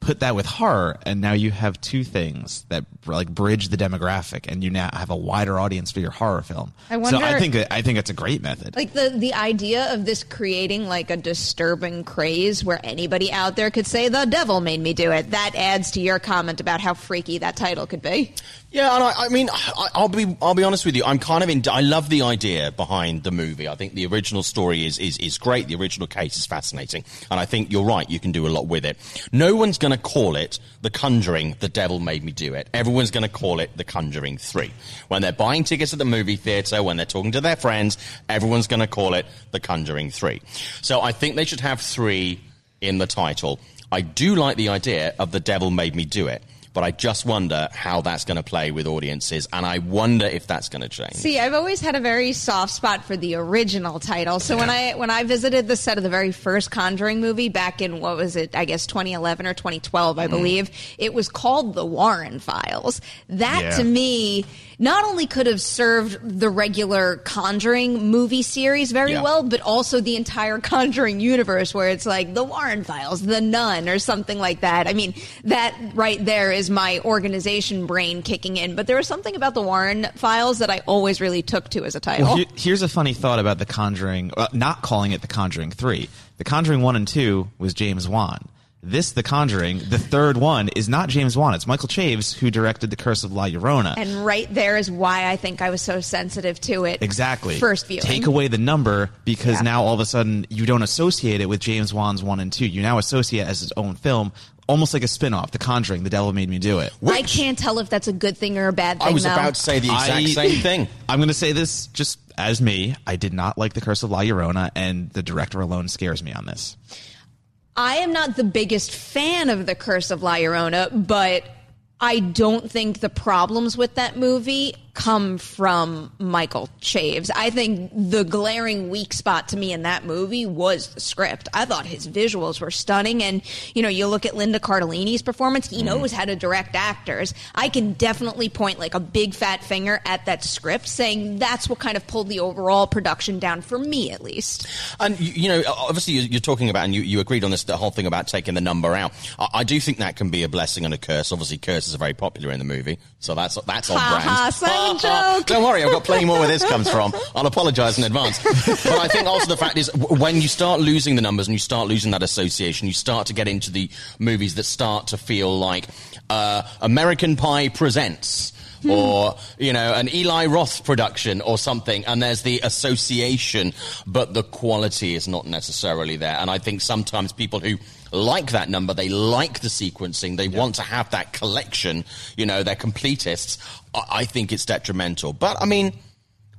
put that with horror, and now you have two things that like bridge the demographic, and you now have a wider audience for your horror film. I wonder, so I think I think it's a great method. Like the the idea of this creating like a disturbing craze where anybody out there could say the devil made me do it. That adds to your comment about how freaky that title could be. Yeah, and I, I mean, I, I'll be I'll be honest with you. I'm kind of in. I love the idea behind the movie. I think the original story is is is great. The original case is fascinating, and I think you're right. You can do a lot with it. No one's going to call it The Conjuring. The Devil Made Me Do It. Everyone's going to call it The Conjuring Three. When they're buying tickets at the movie theater, when they're talking to their friends, everyone's going to call it The Conjuring Three. So I think they should have three in the title. I do like the idea of The Devil Made Me Do It. But I just wonder how that's going to play with audiences, and I wonder if that's going to change. See, I've always had a very soft spot for the original title. So when I when I visited the set of the very first Conjuring movie back in what was it? I guess 2011 or 2012, Mm. I believe it was called The Warren Files. That Yeah. to me not only could have served the regular Conjuring movie series very Yeah. well, but also the entire Conjuring universe, where it's like The Warren Files, The Nun, or something like that. I mean, that right there is my organization brain kicking in. But there was something about The Warren Files that I always really took to as a title. Well, here- here's a funny thought about The Conjuring, uh, not calling it The Conjuring 3. The Conjuring 1 and 2 was James Wan. This, The Conjuring, the third one, is not James Wan. It's Michael Chaves who directed The Curse of La Llorona. and right there is why I think I was so sensitive to it. Exactly. First viewing. Take away the number because Yeah. now all of a sudden you don't associate it with James Wan's 1 and 2. You now associate it as his own film, almost like a spin off The Conjuring, The Devil Made Me Do It. I can't tell if that's a good thing or a bad thing. I was though. about to say the exact I- same thing. I'm going to say this just as me. I did not like The Curse of La Llorona, and the director alone scares me on this. I am not the biggest fan of The Curse of La Llorona, but I don't think the problems with that movie come from Michael Chaves. I think the glaring weak spot to me in that movie was the script. I thought his visuals were stunning and you know, you look at Linda Cardellini's performance, he mm-hmm. knows how to direct actors. I can definitely point like a big fat finger at that script saying that's what kind of pulled the overall production down for me at least. And you, know, obviously, you- you're talking about, and you, you agreed on this, the whole thing about taking the number out. I, I do think that can be a blessing and a curse. Obviously, curses are very popular in the movie, so that's that's on brand. Joke. Don't worry, I've got plenty more where this comes from. I'll apologise in advance. but I think also the fact is, when you start losing the numbers and you start losing that association, you start to get into the movies that start to feel like uh, American Pie presents. Hmm. Or you know an Eli Roth production or something, and there's the association, but the quality is not necessarily there. And I think sometimes people who like that number, they like the sequencing, they want to have that collection. You know, they're completists. I, I think it's detrimental. But I mean,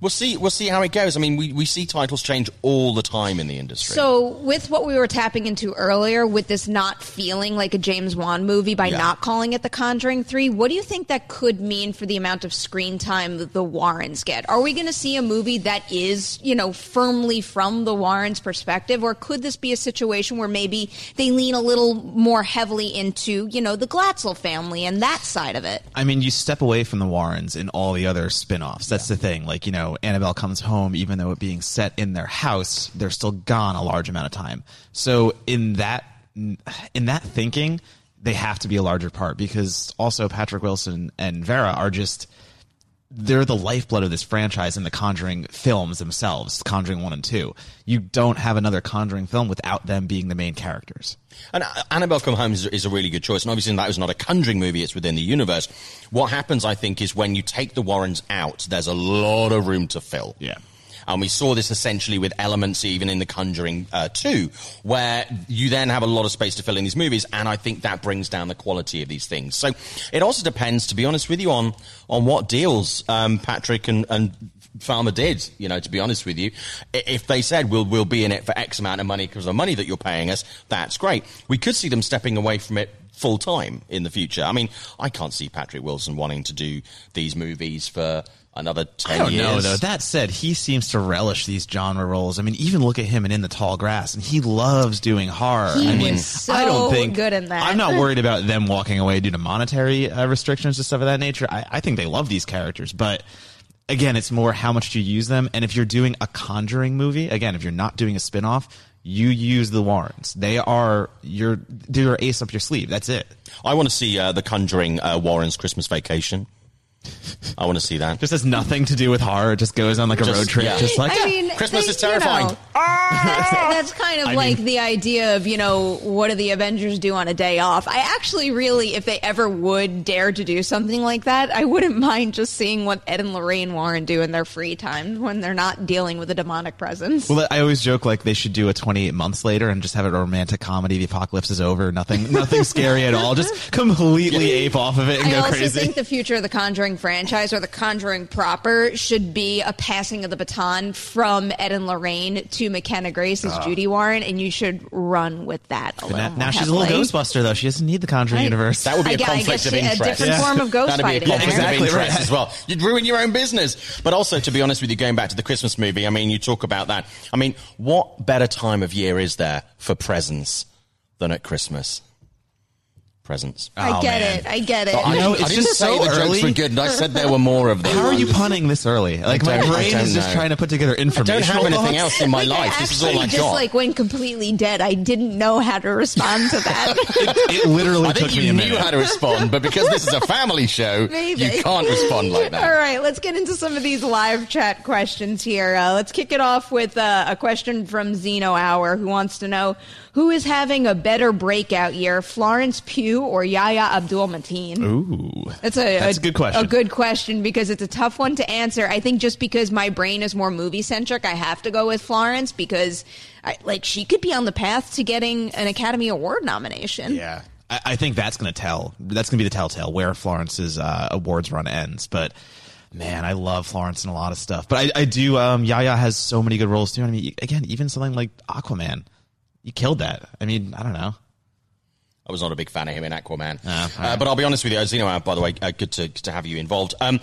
We'll see. We'll see how it goes. I mean, we, we see titles change all the time in the industry. So, with what we were tapping into earlier, with this not feeling like a James Wan movie by Yeah. not calling it The Conjuring 3, what do you think that could mean for the amount of screen time that the Warrens get? Are we going to see a movie that is, you know, firmly from the Warrens' perspective, or could this be a situation where maybe they lean a little more heavily into, you know, the Glatzel family and that side of it? I mean, you step away from the Warrens in all the other spin-offs. That's the thing. Like, you know, Annabelle comes home, even though it being set in their house, they're still gone a large amount of time. So in that, in that thinking, they have to be a larger part because also Patrick Wilson and Vera are just, they're the lifeblood of this franchise and the Conjuring films themselves, Conjuring 1 and 2. You don't have another Conjuring film without them being the main characters. And uh, Annabelle Come Home is, is a really good choice. And obviously, that was not a Conjuring movie, it's within the universe. What happens, I think, is when you take the Warrens out, there's a lot of room to fill. Yeah. And we saw this essentially with elements even in The Conjuring uh, 2, where you then have a lot of space to fill in these movies, and I think that brings down the quality of these things. So it also depends, to be honest with you, on on what deals um, Patrick and, and Farmiga did, you know, to be honest with you. If they said, we'll, we'll be in it for X amount of money because of the money that you're paying us, that's great. We could see them stepping away from it full time in the future. I mean, I can't see Patrick Wilson wanting to do these movies for another 10 I don't years. know though. That said, he seems to relish these genre roles. I mean, even look at him in In the Tall Grass, and he loves doing horror. He I mean, was so I don't think good in that. I'm not worried about them walking away due to monetary uh, restrictions and stuff of that nature. I, I think they love these characters, but again, it's more how much do you use them. And if you're doing a Conjuring movie, again, if you're not doing a spin-off, you use the Warrens. They are your they're ace up your sleeve. That's it. I want to see uh, The Conjuring uh, Warren's Christmas Vacation. I want to see that. Just has nothing to do with horror. It just goes on like a Just- road trip. yeah. Just like I mean, Christmas they- is terrifying. you know, that's, that's kind of I like mean- the idea of you know what do the Avengers do on a day off? I actually really, if they ever would dare to do something like that, I wouldn't mind just seeing what Ed and Lorraine Warren do in their free time when they're not dealing with a demonic presence. Well, I always joke like they should do a 28 months later and just have it a romantic comedy. The apocalypse is over. Nothing, nothing scary at all. Just completely ape off of it and I go also crazy. think the future of the Conjuring franchise or the Conjuring proper should be a passing of the baton from Ed and Lorraine to McKenna Grace as ah. Judy Warren, and you should run with that. A little now, more now she's a little. Ghostbuster though. She doesn't need the Conjuring Right. universe. That would be I a gue- I conflict guess of she- a interest. different form of ghost That'd be a fighting conflict there. Exactly of interest right. as well. You'd ruin your own business. But also, to be honest with you, going back to the Christmas movie, I mean, you talk about that. I mean, what better time of year is there for presents than at Christmas? Presents. I Oh, get man. it. I get it. I, know, I didn't just say so the jokes were good. I said there were more of them. How are you punning this early? Like my brain is just know. trying to put together information. I information. don't have anything else in my Like, life. This is all actually I just got. like went completely dead. I didn't know how to respond to that. It literally I think took me you a knew minute. how to respond, but because this is a family show, Maybe. you can't respond like that. All right, let's get into some of these live chat questions here. Uh, let's kick it off with uh, a question from Zeno Hour, who wants to know who is having a better breakout year, Florence Pugh or Yahya Abdul Mateen? Ooh, That's a, That's a good question. A good question because it's a tough one to answer. I think just because my brain is more movie centric, I have to go with Florence because, I, like, she could be on the path to getting an Academy Award nomination. Yeah, I, I think that's going to tell. That's going to be the telltale where Florence's uh, awards run ends. But man, I love Florence and a lot of stuff. But I, I do. Um, Yahya has so many good roles too. I mean, again, even something like Aquaman, you killed that. I mean, I don't know. I was not a big fan of him in Aquaman. Ah, uh, but I'll be honest with you, Zeno, uh, by the way, uh, good to, to have you involved. Um,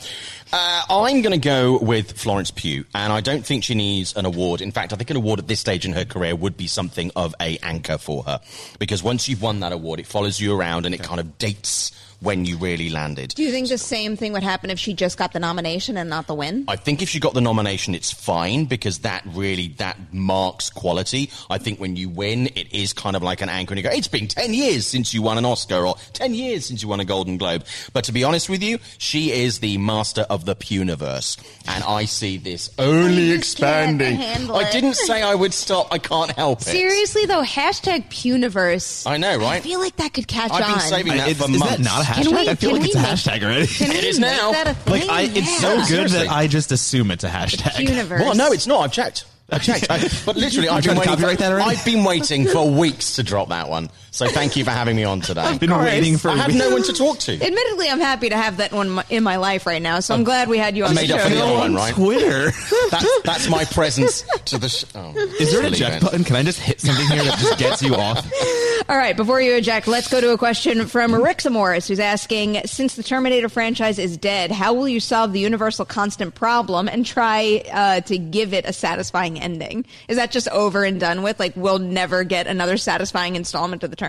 uh, I'm going to go with Florence Pugh, and I don't think she needs an award. In fact, I think an award at this stage in her career would be something of a anchor for her, because once you've won that award, it follows you around and it kind of dates when you really landed. Do you think the same thing would happen if she just got the nomination and not the win? I think if she got the nomination, it's fine because that really that marks quality. I think when you win, it is kind of like an anchor, and you go, "It's been ten years since you won an Oscar, or ten years since you won a Golden Globe." But to be honest with you, she is the master of the Puniverse, and I see this oh, only I expanding. I didn't say I would stop. I can't help it. Seriously though, hashtag Puniverse. I know, right? I feel like that could catch I've on. been saving that Is, for is months. that not a hashtag? Can we- I feel like it's a we make- hashtag already. Can It we is make now. That a thing? like I, it's Yeah. so good Seriously. that I just assume it's a hashtag. Puniverse. Well, no, it's not. I've checked. I've checked. I, but literally, I've been, waiting for, that? I've been waiting for weeks to drop that one. So thank you for having me on today. I've been waiting for I have no one to talk to. Admittedly, I'm happy to have that one in my life right now, so I'm glad we had you on the made up for the show. other one, right? Twitter. That's, that's my presence to the. Sh- oh, Is there an silly eject button? Can I just hit something here that just gets you off? All right, before you eject, let's go to a question from Rixa Morris, who's asking Since the Terminator franchise is dead, how will you solve the universal constant problem and try uh, to give it a satisfying ending? Is that just over and done with? Like, we'll never get another satisfying installment of the Terminator?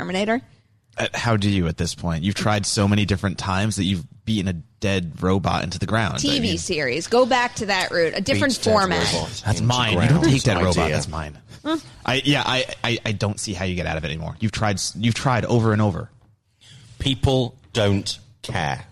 Uh, How do you at this point? You've tried so many different times that you've beaten a dead robot into the ground. I TV mean, series. Go back to that route. A different format. That's into mine. You don't take that idea. robot. That's mine. I yeah. I, I I don't see how you get out of it anymore. You've tried. You've tried over and over. People don't care.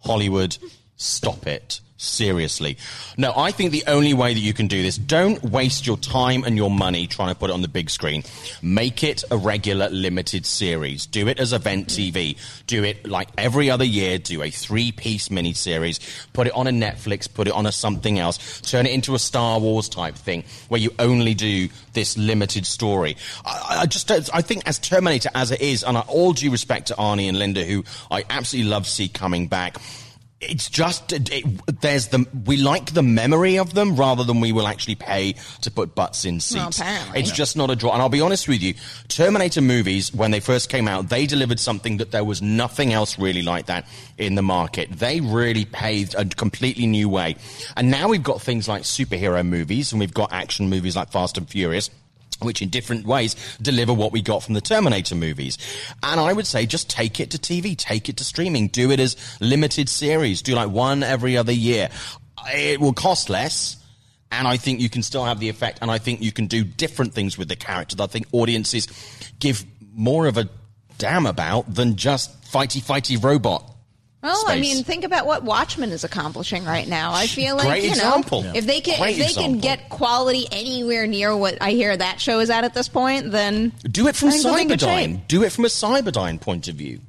Hollywood, stop it. Seriously. No, I think the only way that you can do this, don't waste your time and your money trying to put it on the big screen. Make it a regular limited series. Do it as event TV. Do it like every other year. Do a three piece miniseries. Put it on a Netflix. Put it on a something else. Turn it into a Star Wars type thing where you only do this limited story. I, I just I think as Terminator as it is, and all due respect to Arnie and Linda, who I absolutely love to see coming back. It's just it, there's the we like the memory of them rather than we will actually pay to put butts in seats. apparently. It's just not a draw. And I'll be honest with you, Terminator movies when they first came out, they delivered something that there was nothing else really like that in the market. They really paved a completely new way. And now we've got things like superhero movies and we've got action movies like Fast and Furious which in different ways deliver what we got from the Terminator movies. And I would say just take it to TV, take it to streaming, do it as limited series, do like one every other year. It will cost less. And I think you can still have the effect, and I think you can do different things with the characters. I think audiences give more of a damn about than just fighty fighty robot. Well, I mean, think about what Watchmen is accomplishing right now. I feel like Great you example. know, if they can Great if they can get quality anywhere near what I hear that show is at at this point, then Do it from I think they'll be in good shape. Cyberdyne. Do it from a Cyberdyne point of view.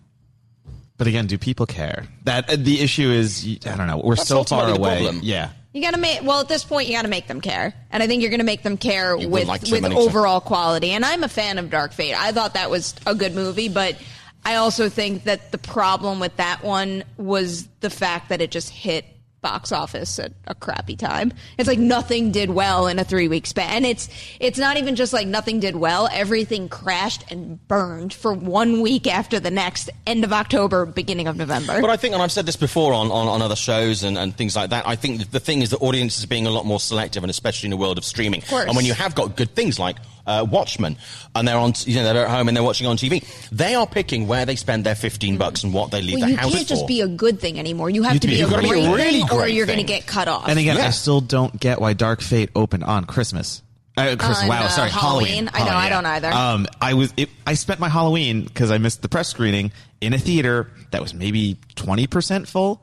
But again, do people care? That uh, the issue is. I don't know. We're That's so far ultimately the away. Yeah. You gotta make well at this point. You gotta make them care, and I think you're gonna make them care You with like with make them- overall quality. And I'm a fan of Dark Fate. I thought that was a good movie, but I also think that the problem with that one was the fact that it just hit box office at a crappy time. It's like nothing did well in a three week span. And it's it's not even just like nothing did well. Everything crashed and burned for one week after the next. End of October, beginning of November. But I think, and I've said this before on, on, on other shows and, and things like that, I think the thing is that audiences are being a lot more selective, and especially in the world of streaming. course. And when you have got good things like uh, Watchmen, and they're on, you know, they're at home and they're watching on TV, they are picking where they spend their 15 bucks and what they leave Well, the you house can't just for. be a good thing anymore. You have to be, be- a great, be a really thing, or you're going to get cut off. And again, Yeah. I still don't get why Dark Fate opened on Christmas. Uh, Christmas. On, wow, uh, sorry, Halloween. Halloween. I know, I don't either. Um, I was. It, I spent my Halloween because I missed the press screening in a theater that was maybe twenty percent full.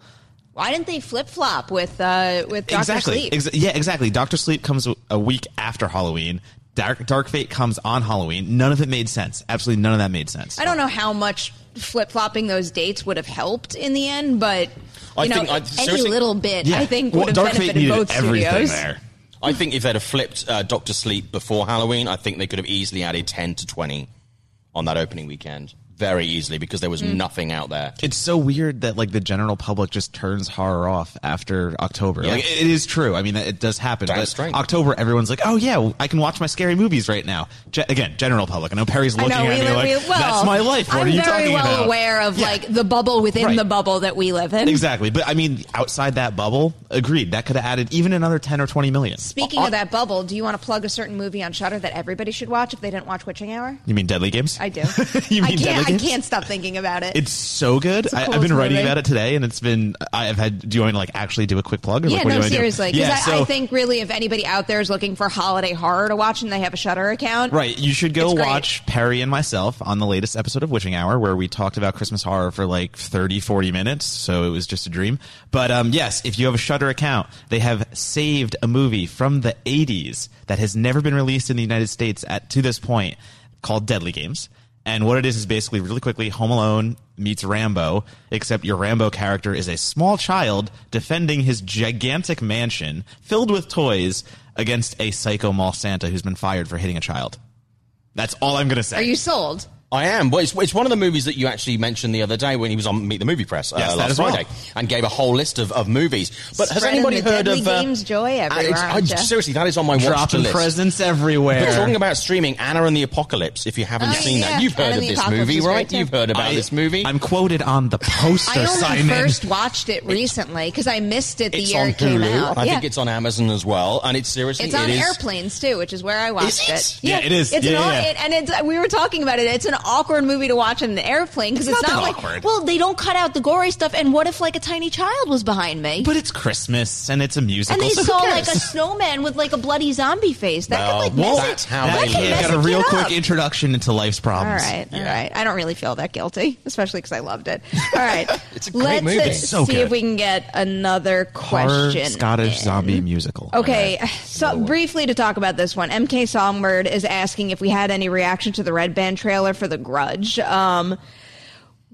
Why didn't they flip flop with uh, with Doctor exactly. Sleep? Ex- yeah, exactly. Doctor Sleep comes a- a week after Halloween. Dark, Dark Fate comes on Halloween. None of it made sense. Absolutely none of that made sense. I don't know how much flip flopping those dates would have helped in the end, but you I know, think- I- any seriously- little bit Yeah. I think Well, would have Dark Fate benefited needed both everything studios. there. I think if they'd have flipped uh, Doctor Sleep before Halloween, I think they could have easily added 10 to 20 on that opening weekend. Very easily, because there was Mm. nothing out there. It's so weird that like the general public just turns horror off after October. Yeah. Like it is true. I mean, it does happen. Damn but straight. October, everyone's like, "Oh yeah, I can watch my scary movies right now." Ge- again, general public. I know Perri's looking know at me live. like, we, well, "That's my life." What I'm are you very talking well about? aware of Yeah. like the bubble within Right. the bubble that we live in. Exactly, but I mean, outside that bubble, agreed. That could have added even another ten or twenty million. Speaking of that bubble, do you want to plug a certain movie on Shudder that everybody should watch if they didn't watch Witching Hour? You mean Deadly Games? I do. you mean I Deadly can't. I can't stop thinking about it. It's so good. It's I, I've been writing movie. about it today, and it's been. I've had. Do you want to like actually do a quick plug? Or yeah, like, no, seriously. Because Yeah, I, so- I think really, if anybody out there is looking for holiday horror to watch and they have a Shudder account, Right. You should go It's great. watch Perri and myself on the latest episode of Witching Hour where we talked about Christmas horror for like 30, 40 minutes. So it was just a dream. But, um, yes, if you have a Shudder account, they have saved a movie from the 80s that has never been released in the United States at, to this point called Deadly Games. And what it is is basically really quickly Home Alone meets Rambo, except your Rambo character is a small child defending his gigantic mansion filled with toys against a psycho mall Santa who's been fired for hitting a child. That's all I'm going to say. are you sold? I am. Well, it's, it's one of the movies that you actually mentioned the other day when he was on Meet the Movie Press uh, Yes, last as well. Friday and gave a whole list of, of movies. But has anybody the heard deadly of uh, games joy uh, everywhere, it's- I- seriously, that is on my watch to Dropping list. presents everywhere. But talking about streaming, Anna and the Apocalypse. If you haven't Oh, seen yeah. that, you've heard Anna of this Apocalypse movie, right? You've heard about I- this movie. I'm quoted on the poster, I only Simon. first watched it recently because I missed it the it's year on it came Hulu. out. I yeah. think it's on Amazon as well, and it's seriously It's on it is- airplanes too, which is where I watched it? Yeah, it is. It's an, yeah, aw- yeah. it- and it's, we were talking about it. It's an awkward movie to watch in an airplane because it's, It's not not, that like awkward. well, they don't cut out the gory stuff. And what if like a tiny child was behind me? But it's Christmas and it's a musical. and they so saw like a snowman with like a bloody zombie face. That Well, could like well, mess that's it. how that they live. mess got a real quick up. introduction into life's problems. right, all Yeah. right. I don't really feel that guilty, especially because I loved it. All right, It's a great let's movie. uh, so see good. if we can get another Horror question. Scottish in. zombie musical. Okay, so briefly to talk about this one, MK Songbird is asking if we had any reaction to the Red Band trailer for The Grudge. Um,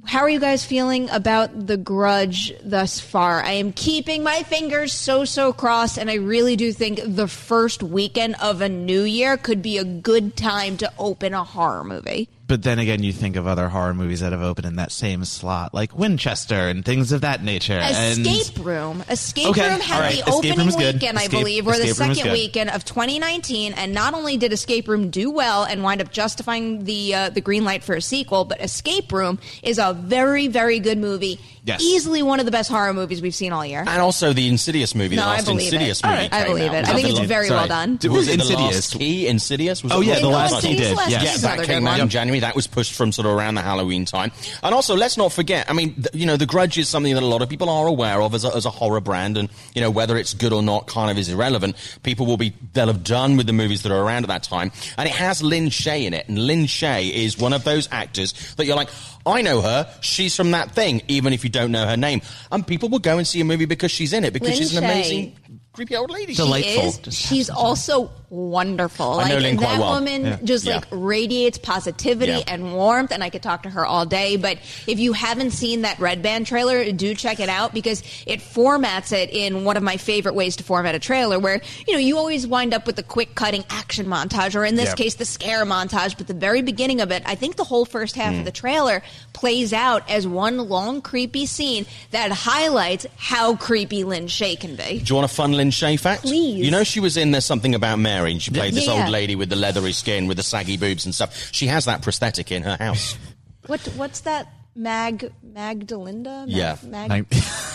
how are you guys feeling about The Grudge thus far? I am keeping my fingers so, so crossed, and I really do think the first weekend of a new year could be a good time to open a horror movie. But then again, you think of other horror movies that have opened in that same slot, like Winchester and things of that nature. Escape and Room. Escape Okay, Room had right. the Escape opening weekend, I believe, or the Escape second weekend of 2019, and not only did Escape Room do well and wind up justifying the uh, the green light for a sequel, but Escape Room is a very, very good movie. Yes. Easily one of the best horror movies we've seen all year. and also the Insidious movie. No, the I last believe Insidious it. movie. All right, I believe out. it. I think it's very sorry. well done. Did- Was it the Insidious. last key? Insidious? Was Oh, yeah, the the last last one? key did, Last yeah. Key's Yeah, that came out in January. That was pushed from sort of around the Halloween time. And also, let's not forget. I mean, th- you know, The Grudge is something that a lot of people are aware of as a, as a horror brand, and you know whether it's good or not kind of is irrelevant. People will be they'll have done with the movies that are around at that time, and it has Lin Shaye in it, and Lin Shaye is one of those actors that you're like. I know her. She's from that thing, even if you don't know her name. And people will go and see a movie because she's in it, because she's an amazing, creepy old lady. She Delightful. is. Just She's also wonderful. I know like Lin quite that well. woman Yeah. just Yeah. like radiates positivity Yeah. and warmth, and I could talk to her all day. But if you haven't seen that Red Band trailer, do check it out because it formats it in one of my favorite ways to format a trailer, where you know you always wind up with the quick cutting action montage, or in this Yep. case, the scare montage. But the very beginning of it, I think the whole first half Hmm. of the trailer plays out as one long creepy scene that highlights how creepy Lin Shaye can be. Do you want a fun Lin Shaye fact? Please. You know she was in There's Something About Mary, and she played this Yeah. old lady with the leathery skin, with the saggy boobs and stuff. She has that prosthetic in her house. What what's that? Mag Magdalinda? Mag, Yeah. Mag, Mag-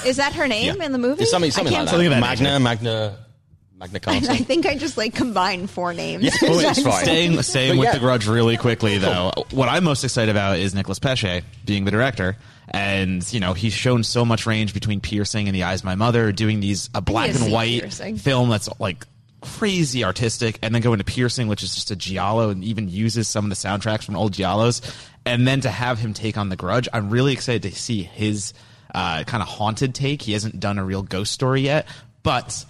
is that her name Yeah. in the movie? It's something, something like can't that. That Magna. Magna, Magna I, Carta. I think I just like combined four names. Yeah, oh, it's fine. Staying, staying with yeah. the Grudge really quickly, though. What I'm most excited about is Nicholas Pesce being the director, and you know he's shown so much range between Piercing and The Eyes of My Mother, doing these a black and white Piercing. film that's like crazy artistic, and then going to Piercing, which is just a giallo, and even uses some of the soundtracks from old giallos, and then to have him take on the Grudge, I'm really excited to see his uh, kind of haunted take. He hasn't done a real ghost story yet, but.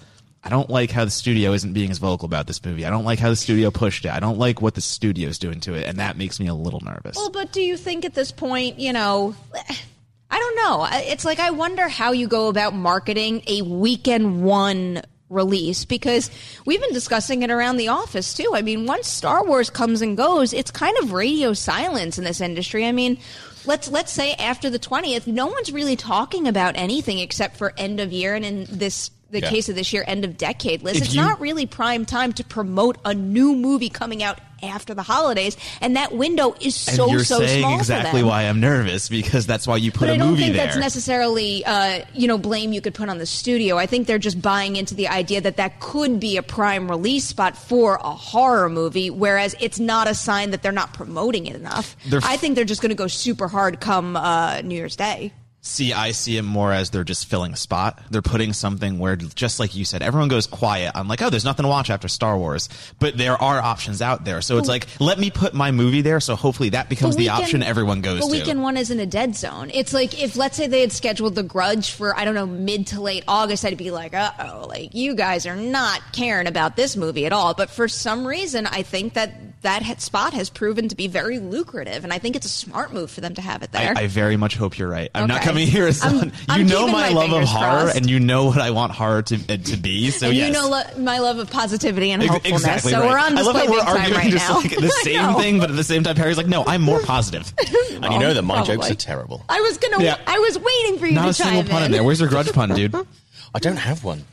I don't like how the studio isn't being as vocal about this movie. I don't like how the studio pushed it. I don't like what the studio's doing to it, and that makes me a little nervous. Well, but do you think at this point, you know, I don't know. It's like I wonder how you go about marketing a weekend one release because we've been discussing it around the office too. I mean, once Star Wars comes and goes, it's kind of radio silence in this industry. I mean, let's let's say after the 20th, no one's really talking about anything except for end of year and in this the Yeah. case of this year end of decade list. If it's you- not really prime time to promote a new movie coming out after the holidays and that window is so you're so saying small exactly why I'm nervous because that's why you put But a I don't movie think there. that's necessarily, uh, you know, blame you could put on the studio. I think they're just buying into the idea that that could be a prime release spot for a horror movie, whereas it's not a sign that they're not promoting it enough. They're- I think they're just going to go super hard come uh, New Year's Day. See, I see it more as they're just filling a spot. They're putting something where, just like you said, everyone goes quiet. I'm like, oh, there's nothing to watch after Star Wars, but there are options out there. So it's like, let me put my movie there. So hopefully that becomes the weekend- option everyone goes But to. weekend one isn't a dead zone. It's like if let's say they had scheduled The Grudge for I don't know mid to late August, I'd be like, uh oh, like you guys are not caring about this movie at all. But for some reason, I think that that spot has proven to be very lucrative, and I think it's a smart move for them to have it there. I, I very much hope you're right. I'm not Okay. Coming here as I'm- someone. I'm you know my, my love of horror, crossed. and you know what I want horror to uh, to be. So and yes. you know lo- my love of positivity and Ex- hopefulness. Exactly so right. we're on I love display that we're big time arguing right just now. like the same thing, but at the same time, Harry's like, "No, I'm more positive." And you know that my Probably. jokes are terrible. I was gonna. Yeah. I was waiting for you Not to a single chime pun in there. Where's your grudge pun, dude? I don't have one,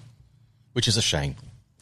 which is a shame.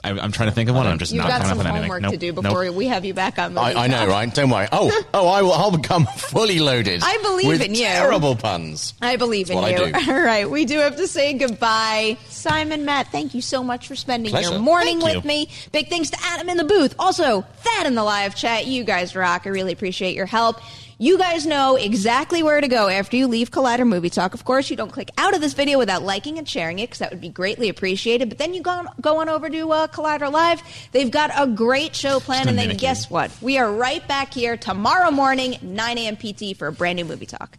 I, I'm trying to think of one. I'm just You've not got coming some up with anything. homework Nope. to do Nope. before we have you back on. I, I know, right? Don't worry. Oh, oh, I will. I'll become fully loaded. I believe in you. Terrible puns. I believe in That's you. I do. All right, we do have to say goodbye. Simon, Matt, thank you so much for spending Pleasure. your morning Thank with you. me. Big thanks to Adam in the booth. Also, Thad in the live chat. You guys rock. I really appreciate your help. You guys know exactly where to go after you leave Collider Movie Talk. Of course, you don't click out of this video without liking and sharing it because that would be greatly appreciated. But then you go on, go on over to uh, Collider Live. They've got a great show planned. And then guess what? We are right back here tomorrow morning, 9 a.m. PT for a brand new Movie Talk.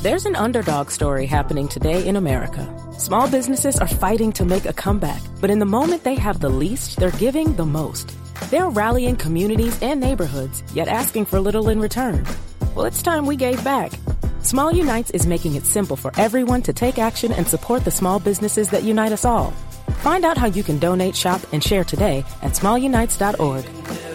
There's an underdog story happening today in America. Small businesses are fighting to make a comeback, but in the moment they have the least, they're giving the most. They're rallying communities and neighborhoods, yet asking for little in return. Well, it's time we gave back. Small Unites is making it simple for everyone to take action and support the small businesses that unite us all. Find out how you can donate, shop, and share today at smallunites.org.